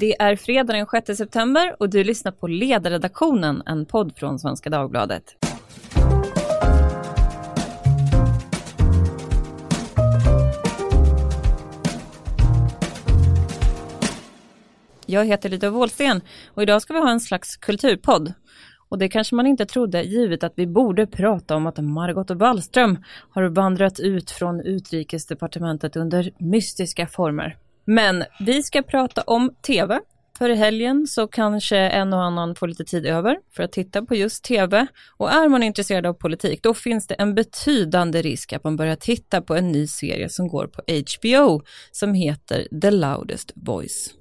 Det är fredag den 6 september och du lyssnar på Ledarredaktionen, en podd från Svenska Dagbladet. Jag heter Lita Wåhlsten och idag ska vi ha en slags kulturpodd. Och det kanske man inte trodde, givet att vi borde prata om att Margot Wallström har vandrat ut från utrikesdepartementet under mystiska former. Men vi ska prata om TV. För i helgen så kanske en och annan får lite tid över för att titta på just TV. Och är man intresserad av politik, då finns det en betydande risk att man börjar titta på en ny serie som går på HBO som heter The Loudest Voice.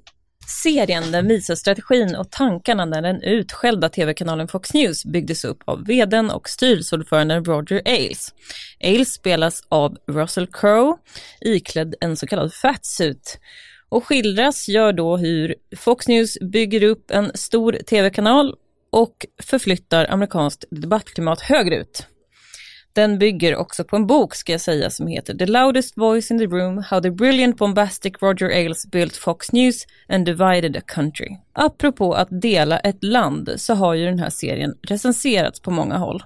Serien den visar strategin och tankarna när den utskällda tv-kanalen Fox News byggdes upp av vdn och styrelseordföranden Roger Ailes. Ailes spelas av Russell Crowe, iklädd en så kallad fatsuit. Och skildras gör då hur Fox News bygger upp en stor tv-kanal och förflyttar amerikanskt debattklimat högerut. Den bygger också på en bok ska jag säga som heter The loudest voice in the room, how the brilliant bombastic Roger Ailes built Fox News and divided a country. Apropå att dela ett land så har ju den här serien recenserats på många håll.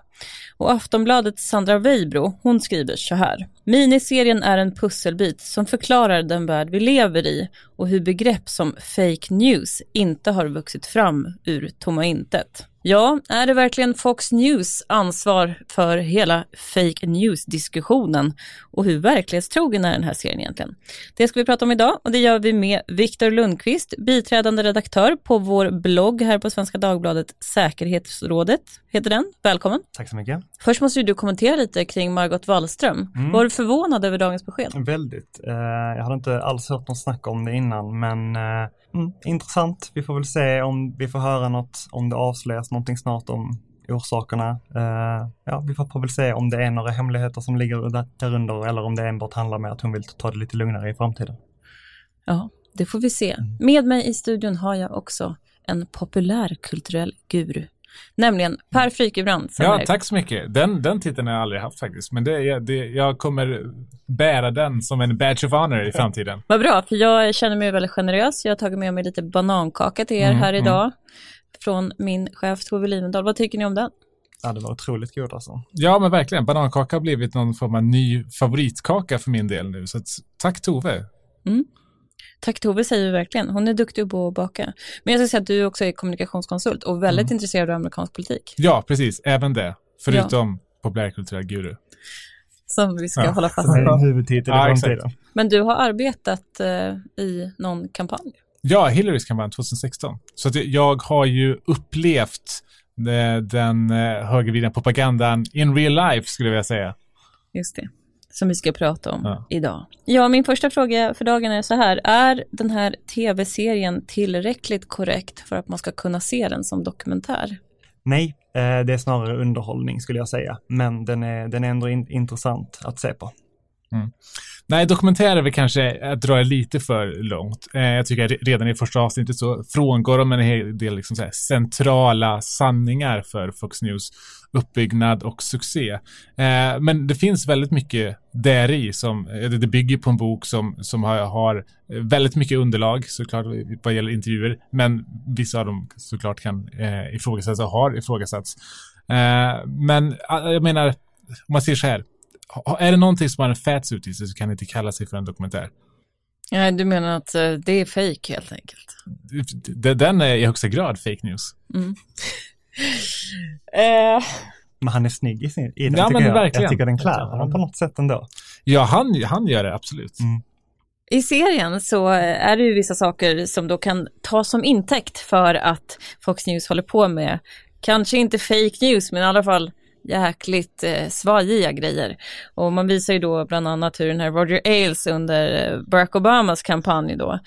Och Aftonbladets Sandra Weibro, hon skriver så här. Miniserien är en pusselbit som förklarar den värld vi lever i och hur begrepp som fake news inte har vuxit fram ur tomma intet. Ja, är det verkligen Fox News ansvar för hela fake news-diskussionen? Och hur verklighetstrogen är den här serien egentligen? Det ska vi prata om idag och det gör vi med Viktor Lundqvist, biträdande redaktör på vår blogg här på Svenska Dagbladet, Säkerhetsrådet heter den. Välkommen. Tack så mycket. Först måste du kommentera lite kring Margot Wallström. Mm. Var du förvånad över dagens besked? Väldigt. Eh, jag hade inte alls hört något snack om det innan, men eh, mm, intressant. Vi får väl se om vi får höra något, om det avslöjas någonting snart om orsakerna. Uh, ja, vi får väl se om det är några hemligheter som ligger där under eller om det enbart handlar om att hon vill ta det lite lugnare i framtiden. Ja, det får vi se. Mm. Med mig i studion har jag också en populärkulturell guru, nämligen Per Frykebrand. Ja, är... tack så mycket. Den, den titeln har jag aldrig haft faktiskt, men det, det, jag kommer bära den som en badge of honor i framtiden. Vad bra, för jag känner mig väldigt generös. Jag har tagit med mig lite banankaka till er mm, här idag. Mm från min chef Tove Livendal. Vad tycker ni om den? Ja, det var otroligt god alltså. Ja, men verkligen. Banankaka har blivit någon form av ny favoritkaka för min del nu. Så att, tack Tove. Mm. Tack Tove säger vi verkligen. Hon är duktig på att baka. Men jag ska säga att du också är kommunikationskonsult och väldigt mm. intresserad av amerikansk politik. Ja, precis. Även det. Förutom ja. populärkulturell guru. Som vi ska ja. hålla fast vid. huvudtitel i framtiden. Men du har arbetat eh, i någon kampanj? Ja, Hillarys kampanj 2016. Så att jag har ju upplevt den eh, högervridna propagandan in real life skulle jag vilja säga. Just det, som vi ska prata om ja. idag. Ja, min första fråga för dagen är så här. Är den här tv-serien tillräckligt korrekt för att man ska kunna se den som dokumentär? Nej, eh, det är snarare underhållning skulle jag säga. Men den är, den är ändå in, intressant att se på. Mm. Nej, dokumentär är väl kanske att dra det lite för långt. Eh, jag tycker att redan i första avsnittet så frångår de en hel del liksom så centrala sanningar för Fox News uppbyggnad och succé. Eh, men det finns väldigt mycket där i som, eh, det bygger på en bok som, som har, har väldigt mycket underlag såklart vad gäller intervjuer, men vissa av dem såklart kan eh, ifrågasättas och har ifrågasatts. Eh, men eh, jag menar, om man ser så här, är det någonting som har en fatsuit i sig så kan det inte kalla sig för en dokumentär. Nej, du menar att uh, det är fake helt enkelt? Den är i högsta grad fake news. Mm. uh. Men han är snygg i, sin, i den, ja, tycker jag. Verkligen. Jag tycker den klär honom på något sätt ändå. Ja, han, han gör det absolut. Mm. I serien så är det ju vissa saker som då kan tas som intäkt för att Fox News håller på med, kanske inte fake news, men i alla fall jäkligt eh, svajiga grejer. Och man visar ju då bland annat hur den här Roger Ailes under eh, Barack Obamas kampanj då eh,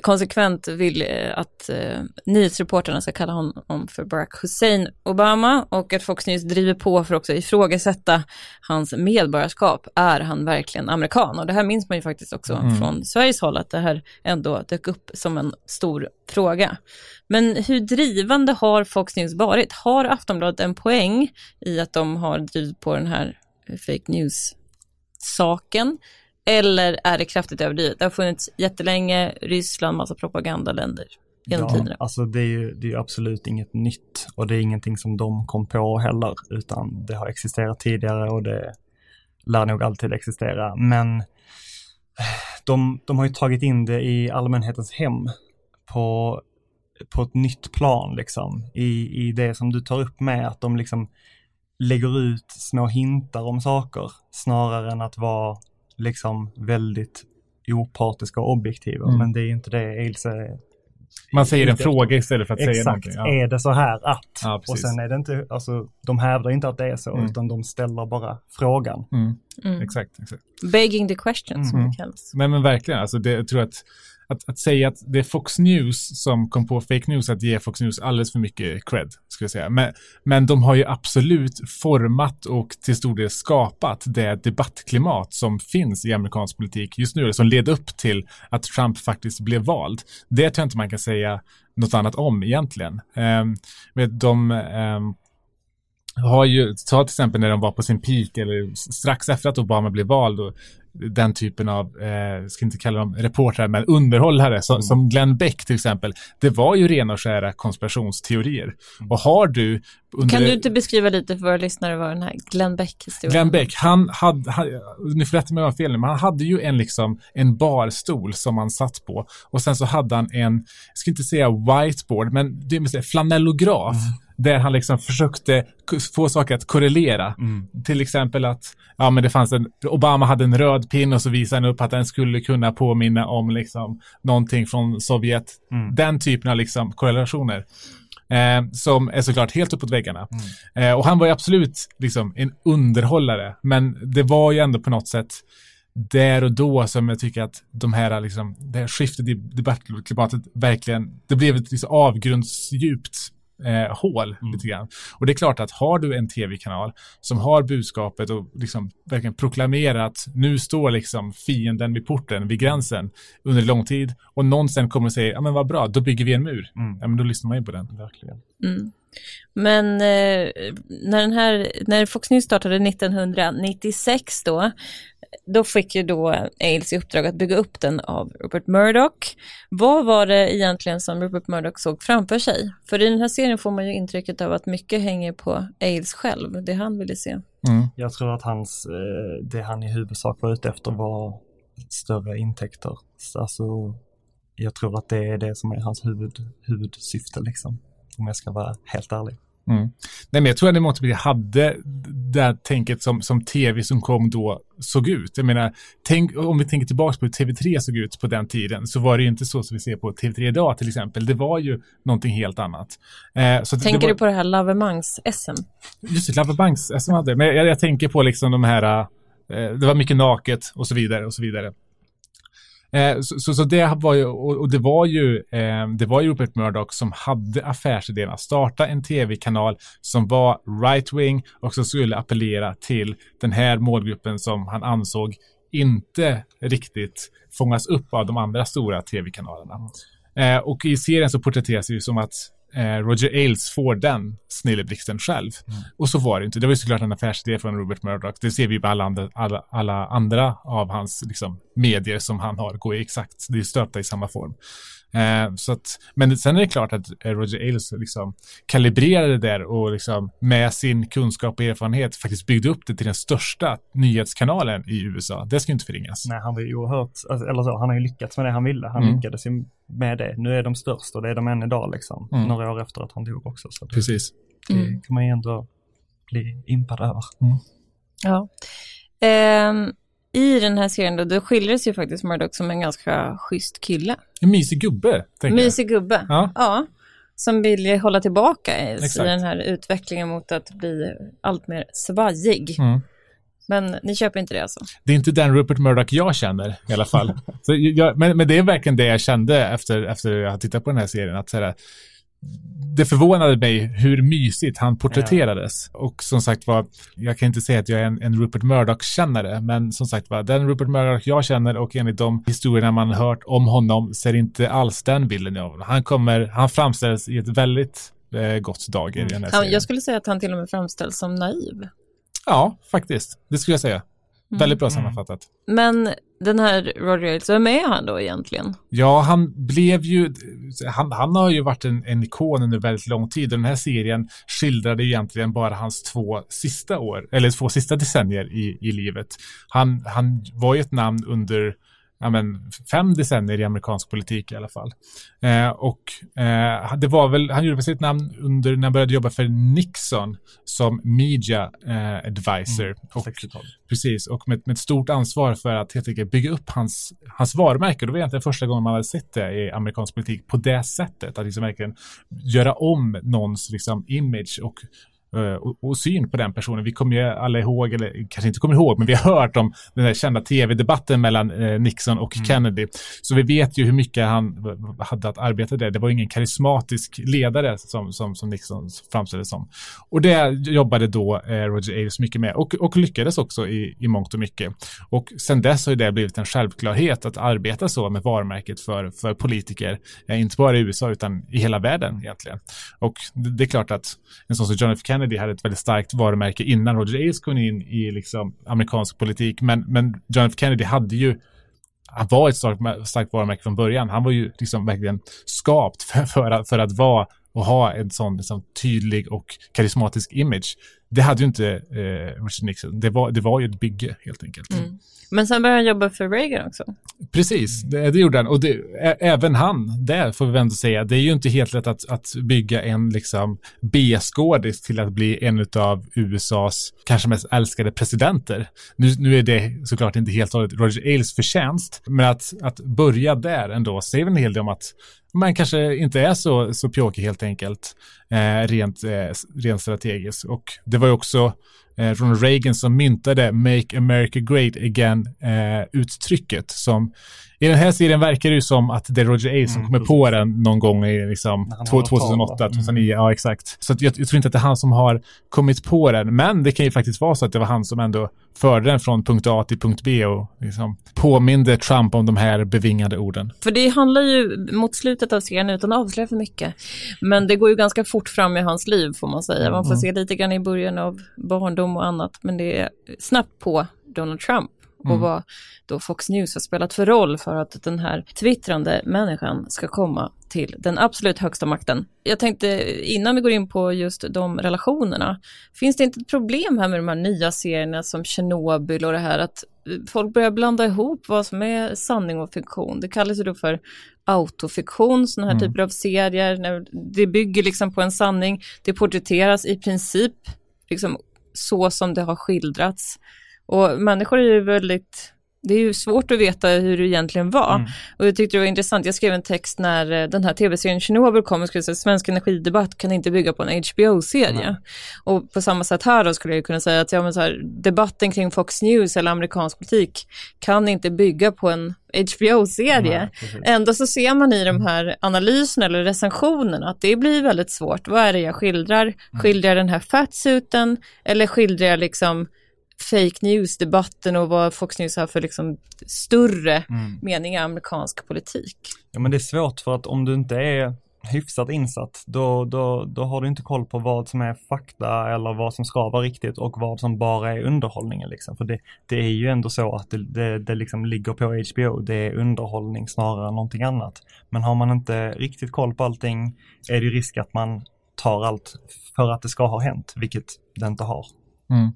konsekvent vill eh, att eh, nyhetsreportrarna ska kalla honom för Barack Hussein Obama och att Fox News driver på för också ifrågasätta hans medborgarskap. Är han verkligen amerikan? Och det här minns man ju faktiskt också mm. från Sveriges håll att det här ändå dök upp som en stor fråga. Men hur drivande har Fox News varit? Har Aftonbladet en poäng i att de har drivit på den här fake news-saken? Eller är det kraftigt överdrivet? Det har funnits jättelänge, Ryssland, massa propagandaländer. genom ja, tiderna. Alltså det är ju det är absolut inget nytt och det är ingenting som de kom på heller, utan det har existerat tidigare och det lär nog alltid existera. Men de, de har ju tagit in det i allmänhetens hem på, på ett nytt plan liksom. I, I det som du tar upp med att de liksom lägger ut små hintar om saker snarare än att vara liksom väldigt opartiska och objektiva. Mm. Men det är inte det Ailse Man säger en fråga istället för att säga Exakt, någonting. Ja. är det så här att? Ja, och sen är det inte, alltså de hävdar inte att det är så, Mm. utan de ställer bara frågan. Mm, Mm. exakt, exakt. Begging the question som Mhm. det kallas. Nej men verkligen, alltså det, jag tror att, att, att säga att det är Fox News som kom på fake news, att ge Fox News alldeles för mycket cred, skulle jag säga. Men, men de har ju absolut format och till stor del skapat det debattklimat som finns i amerikansk politik just nu, som led upp till att Trump faktiskt blev vald. Det tror jag inte man kan säga något annat om egentligen. Um, med de ehm, har ju, ta till exempel när de var på sin peak eller strax efter att Obama blev vald och den typen av, eh, jag ska inte kalla dem reportrar, men underhållare som, Mm. som Glenn Beck till exempel. Det var ju rena och skära konspirationsteorier. Och har du under... Kan du inte beskriva lite för våra lyssnare vad den här Glenn Beck-historien Glenn Beck, han hade, han, nu får rätta mig om jag har fel nu, men han hade ju en liksom en barstol som han satt på och sen så hade han en, jag ska inte säga whiteboard, men det är flanellograf där han liksom försökte få saker att korrelera. Till exempel att, ja men det fanns en, Obama hade en röd pin och så visade han upp att den skulle kunna påminna om liksom någonting från Sovjet. Mm. Den typen av liksom korrelationer. Eh, som är såklart helt uppåt väggarna. Eh, och han var ju absolut liksom en underhållare, men det var ju ändå på något sätt där och då som jag tycker att de här liksom, det här skiftet i debattklimatet verkligen, det blev ett liksom avgrundsdjupt eh, hål lite grann. Och det är klart att har du en tv-kanal som har budskapet och liksom verkligen proklamerar att nu står liksom fienden vid porten, vid gränsen under lång tid och någon sen kommer och säger, ja men vad bra, då bygger vi en mur. Mm. Ja men då lyssnar man ju på den. Verkligen. Mm. Men eh, när, den här, när Fox News startade 1996 då, då fick ju då Ailes i uppdrag att bygga upp den av Rupert Murdoch. Vad var det egentligen som Rupert Murdoch såg framför sig? För i den här serien får man ju intrycket av att mycket hänger på Ailes själv, det han ville se. Mm. Jag tror att hans, eh, det han i huvudsak var ute efter var större intäkter. Så Alltså, jag tror att det är det som är hans huvud, huvudsyfte liksom. Om jag ska vara helt ärlig. Mm. Nej, men jag tror att bli hade det här tänket som, som tv som kom då såg ut. Jag menar, tänk, om vi tänker tillbaka på hur TV3 såg ut på den tiden så var det ju inte så som vi ser på TV3 idag till exempel. Det var ju någonting helt annat. Eh, så Tänker var, du på det här Lavemangs-SM? Just det, som hade. Men jag, jag tänker på liksom de här, eh, det var mycket naket och så vidare och så vidare. Eh, så, så, så det var ju, och, och det var ju, eh, det var ju Rupert Murdoch som hade affärsidén att starta en tv-kanal som var right-wing och som skulle appellera till den här målgruppen som han ansåg inte riktigt fångas upp av de andra stora tv-kanalerna. Eh, och i serien så porträtteras det ju som att Roger Ailes får den snilleblixten själv. Och så var det inte. Det var ju såklart en affärsidé från Robert Murdoch. Det ser vi på alla andra, alla, alla andra av hans liksom, medier som han har. Går exakt, det är stöpta i samma form. Eh, så att, men sen är det klart att eh, Roger Ailes liksom kalibrerade det där och liksom med sin kunskap och erfarenhet faktiskt byggde upp det till den största nyhetskanalen i USA. Det ska ju inte förringas. Nej, han var ju oerhört, alltså, eller så, han har ju lyckats med det han ville. Han Mm. lyckades ju med det. Nu är de störst och det är de än idag liksom. Mm. Några år efter att han dog också. Så det, Precis. det Mm. kan man ju ändå bli impad över. Ja. Ehm, I den här serien då, då skildrades ju faktiskt Murdoch som en ganska schysst kille. En mysig gubbe, tänker jag. Mysig gubbe. Ja. Som vill hålla tillbaka i, den här utvecklingen mot att bli allt mer svajig. Mm. Men ni köper inte det alltså? Det är inte den Rupert Murdoch jag känner i alla fall. jag, men, men det är verkligen det jag kände efter, efter jag har tittat på den här serien. Att så här, det förvånade mig hur mysigt han porträtterades. Och som sagt var, jag kan inte säga att jag är en, en Rupert Murdoch-kännare, men som sagt var, den Rupert Murdoch jag känner och enligt de historierna man har hört om honom ser inte alls den bilden av honom. Han kommer, han framställs i ett väldigt eh, gott dager i den här Ja, serien. jag skulle säga att han till och med framställs som naiv. Ja, faktiskt. Det skulle jag säga. Mm. Väldigt bra Mm. sammanfattat. Men den här Roger Ailes, vem är han då egentligen? Ja, han blev ju, han, han har ju varit en, en ikon under väldigt lång tid och den här serien skildrade egentligen bara hans två sista år, eller två sista decennier i, i livet. Han, han var ju ett namn under ja, men, fem decennier i amerikansk politik i alla fall. Eh, och eh, det var väl, han gjorde sitt namn under när han började jobba för Nixon som media eh, advisor. Mm, och, 60-tal. precis, och med, med ett stort ansvar för att helt enkelt bygga upp hans, hans varumärke. Det var egentligen första gången man hade sett det i amerikansk politik på det sättet. Att liksom verkligen göra om någons liksom, image och och, och syn på den personen. Vi kommer ju alla ihåg, eller kanske inte kommer ihåg, men vi har hört om den där kända tv-debatten mellan eh, Nixon och Mm. Kennedy. Så vi vet ju hur mycket han hade att arbeta där. Det var ingen karismatisk ledare som, som, som Nixon framställdes som. Och det jobbade då eh, Roger Ailes mycket med och, och lyckades också i, i mångt och mycket. Och sen dess har ju det blivit en självklarhet att arbeta så med varumärket för, för politiker, eh, inte bara i USA utan i hela världen egentligen. Och det, det är klart att en sån som John F Kennedy Kennedy hade ett väldigt starkt varumärke innan Roger Ailes kom in i liksom amerikansk politik, men, men John F Kennedy hade ju han var ett starkt, starkt varumärke från början. Han var ju liksom verkligen skapt för, för, att, för att vara och ha en sån liksom, tydlig och karismatisk image. Det hade ju inte eh, Richard Nixon. Det var, det var ju ett bygge helt enkelt. Mm. Men sen började han jobba för Reagan också. Precis, det, det gjorde han. Och det, ä, även han, det får vi väl ändå säga, det är ju inte helt lätt att, att bygga en liksom B-skådis till att bli en av USAs kanske mest älskade presidenter. Nu, nu är det såklart inte helt och hållet Roger Ailes förtjänst, men att, att börja där ändå säger väl en hel del om att man kanske inte är så, så pjåkig helt enkelt, eh, rent, eh, rent strategiskt. Och det var ju också eh, Ronald Reagan som myntade Make America Great Again-uttrycket som i den här serien verkar det ju som att det är Roger Ailes som Mm, kommer på den någon gång i liksom När han två- håller tal, 2008, va? Mm. 2009, ja exakt. Så att jag, jag tror inte att det är han som har kommit på den, men det kan ju faktiskt vara så att det var han som ändå förde den från punkt A till punkt B och liksom påminde Trump om de här bevingade orden. För det handlar ju mot slutet av serien, utan att avslöja för mycket, men det går ju ganska fort fram i hans liv får man säga. Man får Mm. se lite grann i början av barndom och annat, men det är snabbt på Donald Trump och Mm. vad då Fox News har spelat för roll för att den här twittrande människan ska komma till den absolut högsta makten. Jag tänkte innan vi går in på just de relationerna, finns det inte ett problem här med de här nya serierna som Tjernobyl och det här att folk börjar blanda ihop vad som är sanning och fiktion. Det kallas ju då för autofiktion, sådana här Mm. typer av serier. Det bygger liksom på en sanning, det porträtteras i princip liksom så som det har skildrats. Och människor är ju väldigt, det är ju svårt att veta hur det egentligen var. Mm. Och jag tyckte det var intressant, jag skrev en text när eh, den här tv-serien Chernobyl kom och skulle säga svensk energidebatt kan inte bygga på en HBO-serie. Nej. Och på samma sätt här då skulle jag kunna säga att ja, men så här, debatten kring Fox News eller amerikansk politik kan inte bygga på en HBO-serie. Precis. Ändå så ser man i de här analyserna eller recensionerna att det blir väldigt svårt. Vad är det jag skildrar? Skildrar jag den här fatsuiten eller skildrar jag liksom fake news-debatten och vad Fox News har för liksom större Mm. mening i amerikansk politik? Ja men det är svårt för att om du inte är hyfsat insatt, då, då, då har du inte koll på vad som är fakta eller vad som ska vara riktigt och vad som bara är underhållningen liksom. För det, det är ju ändå så att det, det, det liksom ligger på HBO, det är underhållning snarare än någonting annat. Men har man inte riktigt koll på allting är det ju risk att man tar allt för att det ska ha hänt, vilket det inte har. Mm.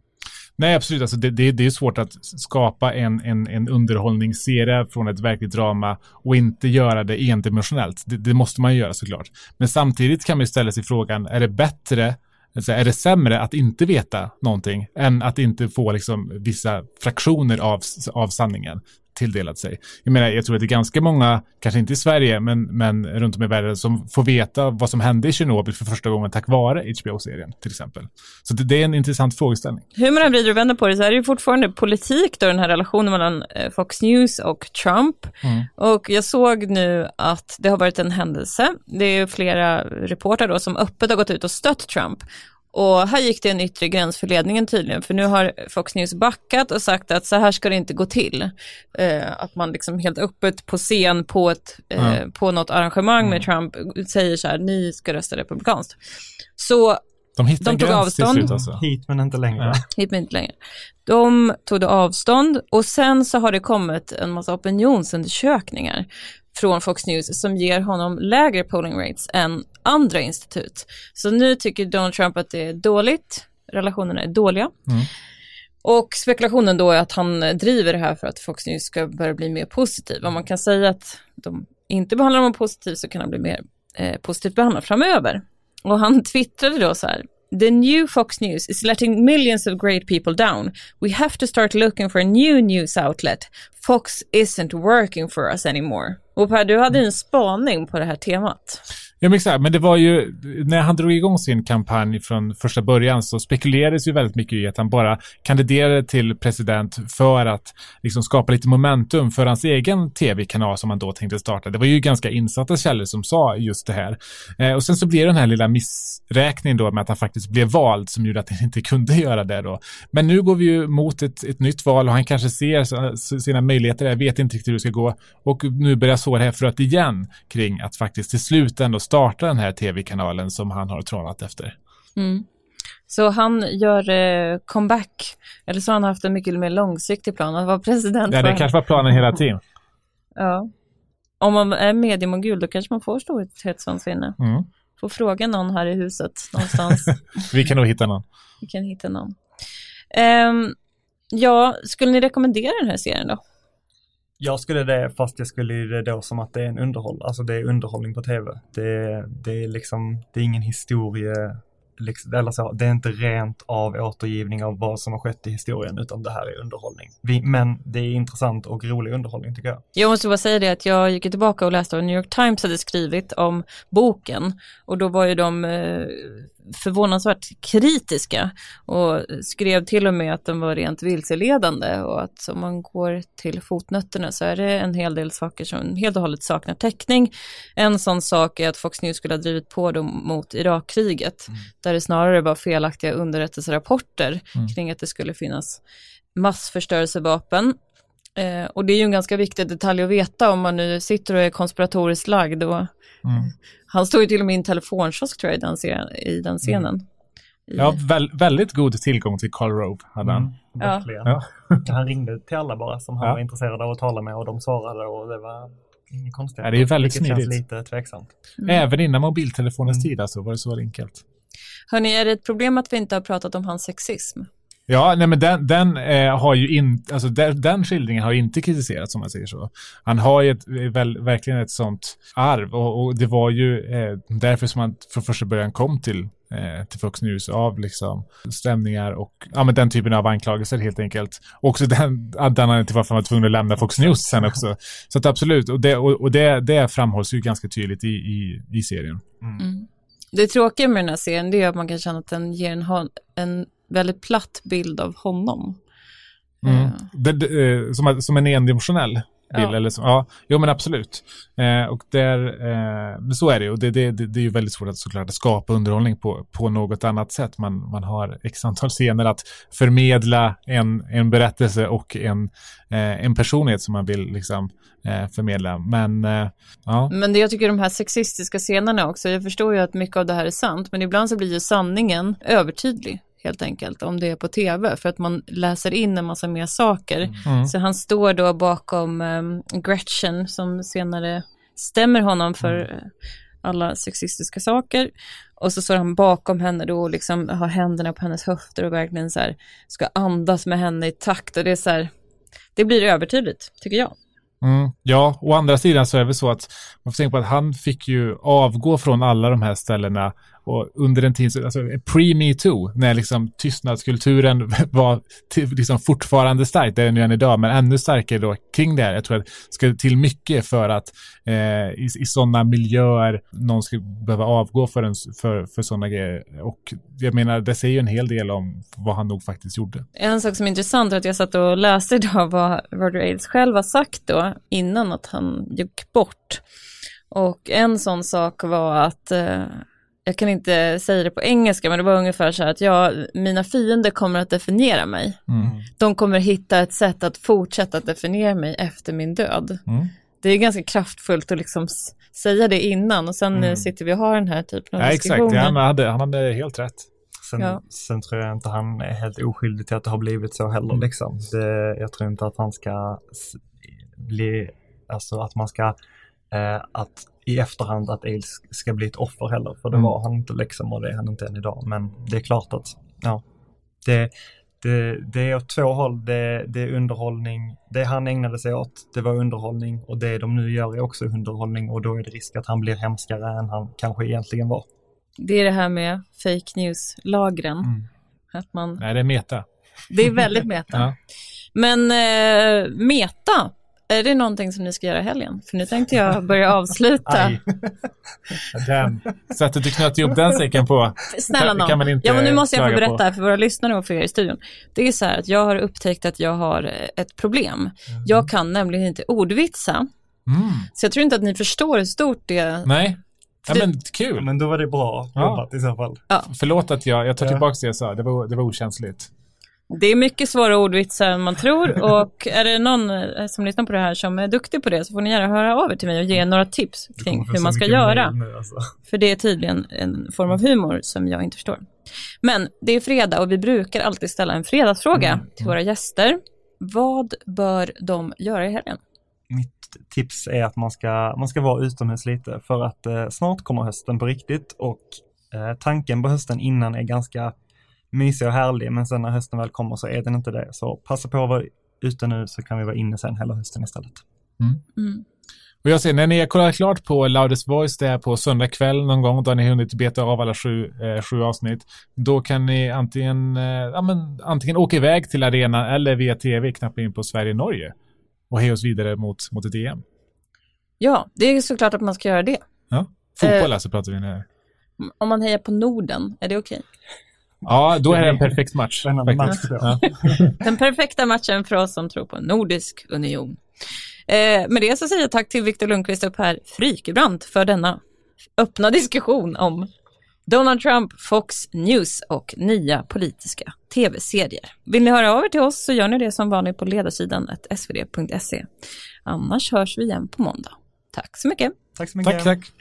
Nej, absolut. Alltså det, det, det är svårt att skapa en, en, en underhållningsserie från ett verkligt drama och inte göra det endimensionellt. Det, det måste man ju göra såklart. Men samtidigt kan man ju ställa sig frågan, är det bättre, alltså är det sämre att inte veta någonting än att inte få liksom vissa fraktioner av, av sanningen tilldelat sig. Jag menar, jag tror att det är ganska många, kanske inte i Sverige, men, men runt om i världen som får veta vad som hände i Tjernobyl för första gången tack vare HBO-serien till exempel. Så det, det är en intressant frågeställning. Hur man vrider och vänder på det så är det ju fortfarande politik då, den här relationen mellan eh, Fox News och Trump. Mm. Och jag såg nu att det har varit en händelse. Det är ju flera reportrar då som öppet har gått ut och stött Trump. Och här gick det en yttre gräns för ledningen tydligen, för nu har Fox News backat och sagt att så här ska det inte gå till. Eh, att man liksom helt öppet på scen på, ett, eh, Ja. på något arrangemang med Trump säger så här, ni ska rösta republikanskt. Så De hittade De tog gräns avstånd. till slut alltså. Hit men inte längre. Ja. hit men inte längre. De tog då avstånd och sen så har det kommit en massa opinionsundersökningar från Fox News som ger honom lägre polling rates än andra institut. Så nu tycker Donald Trump att det är dåligt, relationerna är dåliga. Mm. Och spekulationen då är att han driver det här för att Fox News ska börja bli mer positiv. Om man kan säga att de inte behandlar honom positivt så kan han bli mer eh, positivt behandlad framöver. Och han twittrade då så här. The new Fox News is letting millions of great people down. We have to start looking for a new news outlet. Fox isn't working for us anymore. Och Per, du hade en spaning på det här temat. Ja, men exakt. Men det var ju, när han drog igång sin kampanj från första början så spekulerades ju väldigt mycket i att han bara kandiderade till president för att liksom skapa lite momentum för hans egen tv-kanal som han då tänkte starta. Det var ju ganska insatta källor som sa just det här. Eh, och sen så blev det den här lilla missräkningen då med att han faktiskt blev vald som gjorde att han inte kunde göra det då. Men nu går vi ju mot ett, ett nytt val och han kanske ser sina möjligheter. Jag vet inte riktigt hur det ska gå. Och nu börjar så det här fröet igen kring att faktiskt till slut ändå starta den här tv-kanalen som han har trånat efter. Mm. Så han gör eh, comeback, eller så har han haft en mycket mer långsiktig plan att vara president. Ja, det kanske var planen hela tiden. Ja. Om man är mediemogul då kanske man får storhetsvansinne. Mm. Får fråga någon här i huset någonstans. Vi kan nog hitta någon. Vi kan hitta någon. Ehm, ja, skulle ni rekommendera den här serien då? Jag skulle det, fast jag skulle det då som att det är en underhåll, alltså det är underhållning på tv. Det, det är liksom, det är ingen historie, liksom, eller så, det är inte rent av återgivning av vad som har skett i historien, utan det här är underhållning. Vi, men det är intressant och rolig underhållning tycker jag. Jag måste bara säga det att jag gick tillbaka och läste vad New York Times hade skrivit om boken och då var ju de eh, förvånansvärt kritiska och skrev till och med att den var rent vilseledande och att om man går till fotnötterna så är det en hel del saker som helt och hållet saknar täckning. En sån sak är att Fox News skulle ha drivit på dem mot Irakkriget där det snarare var felaktiga underrättelserapporter kring att det skulle finnas massförstörelsevapen Eh, och det är ju en ganska viktig detalj att veta om man nu sitter och är konspiratoriskt lagd. Och Mm. Han står ju till och med i en telefonkiosk tror jag i den, scen- i den scenen. I- Ja, väl, väldigt god tillgång till Carl Rove hade han. Mm, verkligen. Ja. Han ringde till alla bara som han Ja. var intresserad av att tala med och de svarade och det var inget konstigt. Ja, det är väldigt Vilket känns smidigt. lite tveksamt. Även innan mobiltelefonens Mm. tid alltså, var det så enkelt. Hörni, är det ett problem att vi inte har pratat om hans sexism? Ja, nej men den, den eh, har ju inte, alltså den, den skildringen har ju inte kritiserats om man säger så. Han har ju ett, väl, verkligen ett sånt arv och, och det var ju eh, därför som han från första början kom till, eh, till Fox News av liksom stämningar och ja, men den typen av anklagelser helt enkelt. Och också den anledningen till varför han var tvungen att lämna Fox News sen också. Så att absolut, och det, och, och det, det framhålls ju ganska tydligt i, i, i serien. Mm. Det tråkiga med den här serien det är att man kan känna att den ger en, en väldigt platt bild av honom. Mm. Eh, Det, det, eh, som, som en endimensionell bild. Ja. Eller så, ja, jo men absolut. Eh, och där, eh, men så är det ju. Och det, det, det, det är ju väldigt svårt att såklart skapa underhållning på, på något annat sätt. Man, man har x antal scener att förmedla en, en berättelse och en, eh, en personlighet som man vill liksom, eh, förmedla. Men ja, Men det jag tycker de här sexistiska scenerna också, jag förstår ju att mycket av det här är sant, men ibland så blir ju sanningen övertydlig helt enkelt om det är på tv för att man läser in en massa mer saker. Mm. Så han står då bakom um, Gretchen som senare stämmer honom för Mm. eh, alla sexistiska saker. Och så står han bakom henne då och liksom har händerna på hennes höfter och verkligen så här ska andas med henne i takt och det är så här, det blir övertydligt tycker jag. Mm, ja, å andra sidan så är det så att man får tänka på att han fick ju avgå från alla de här ställena och under en tid, alltså pre-metoo, när liksom tystnadskulturen var till, liksom fortfarande stark, det är den ju än idag, men ännu starkare då kring det här. Jag tror att det ska till mycket för att eh, i, i sådana miljöer någon ska behöva avgå för, en, för, för sådana grejer. Och jag menar, det säger ju en hel del om vad han nog faktiskt gjorde. En sak som är intressant är att jag satt och läste idag vad Roger Ailes själv har sagt då innan att han gick bort. Och en sån sak var att, eh, jag kan inte säga det på engelska, men det var ungefär så här att ja, mina fiender kommer att definiera mig. Mm. De kommer hitta ett sätt att fortsätta att definiera mig efter min död. Mm. Det är ganska kraftfullt att liksom säga det innan och sen Mm. sitter vi och har den här typen av Ja, exakt. diskussioner. Ja, han, hade, han hade helt rätt. Sen, Ja. sen tror jag inte han är helt oskyldig till att det har blivit så heller. Mm. Liksom. Det, jag tror inte att han ska bli, alltså att man ska, eh, att i efterhand att Ailes ska bli ett offer heller. För det Mm. var han inte liksom och det är han inte än idag. Men det är klart att, ja, det, det, det är åt två håll. Det, det är underhållning. Det han ägnade sig åt, det var underhållning och det de nu gör är också underhållning och då är det risk att han blir hemskare än han kanske egentligen var. Det är det här med fake news-lagren. Mm. Att man, Nej, det är meta. det är väldigt meta. Ja. Men eh, meta, är det någonting som ni ska göra i helgen? För nu tänkte jag börja avsluta. Den. Sättet du knöt ihop den säcken på. Snälla någon. kan man inte ja, men nu måste jag få berätta för våra lyssnare och för er i studion. Det är så här att jag har upptäckt att jag har eh, ett problem. Jag kan nämligen inte ordvitsa. Mm. Så jag tror inte att ni förstår hur stort det är. Nej. Ja, men kul. Men då var det bra Ja. jobbat i så fall. Förlåt att jag, jag tar Ja. tillbaka det jag sa. Det var, det var okänsligt. Det är mycket svåra ordvitsar än man tror och är det någon eh, som lyssnar på det här som är duktig på det så får ni gärna höra av er till mig och ge några tips kring hur man ska göra. Nu, alltså. För det är tydligen en form av humor som jag inte förstår. Men det är fredag och vi brukar alltid ställa en fredagsfråga Mm, till våra gäster. Vad bör de göra i helgen? Mitt tips är att man ska, man ska vara utomhus lite för att eh, snart kommer hösten på riktigt och eh, tanken på hösten innan är ganska mysig och härlig men sen när hösten väl kommer så är den inte det. Så passa på att vara ute nu så kan vi vara inne sen hela hösten istället. Mm. Och jag ser, när ni har kollat klart på Loudest Voice, det är på söndag kväll någon gång, då har ni hunnit beta av alla sju, eh, sju avsnitt. Då kan ni antingen, eh, ja, men, antingen åka iväg till arenan eller via tv knappa in på Sverige-Norge och heja oss vidare mot, mot ett EM. Ja, det är såklart att man ska göra det. Ja. Fotboll Eh. alltså pratar vi nu. Om man hejar på Norden, är det okej? Ja, då är det en perfekt match. Match. Ja. Den perfekta matchen för oss som tror på en nordisk union. Eh, med det så säger jag tack till Viktor Lundqvist och Per Frykebrant för denna öppna diskussion om Donald Trump, Fox News och nya politiska tv-serier. Vill ni höra av er till oss så gör ni det som vanligt på ledarsidan svd.se. Annars hörs vi igen på måndag. Tack så mycket. Tack så mycket. Tack, tack.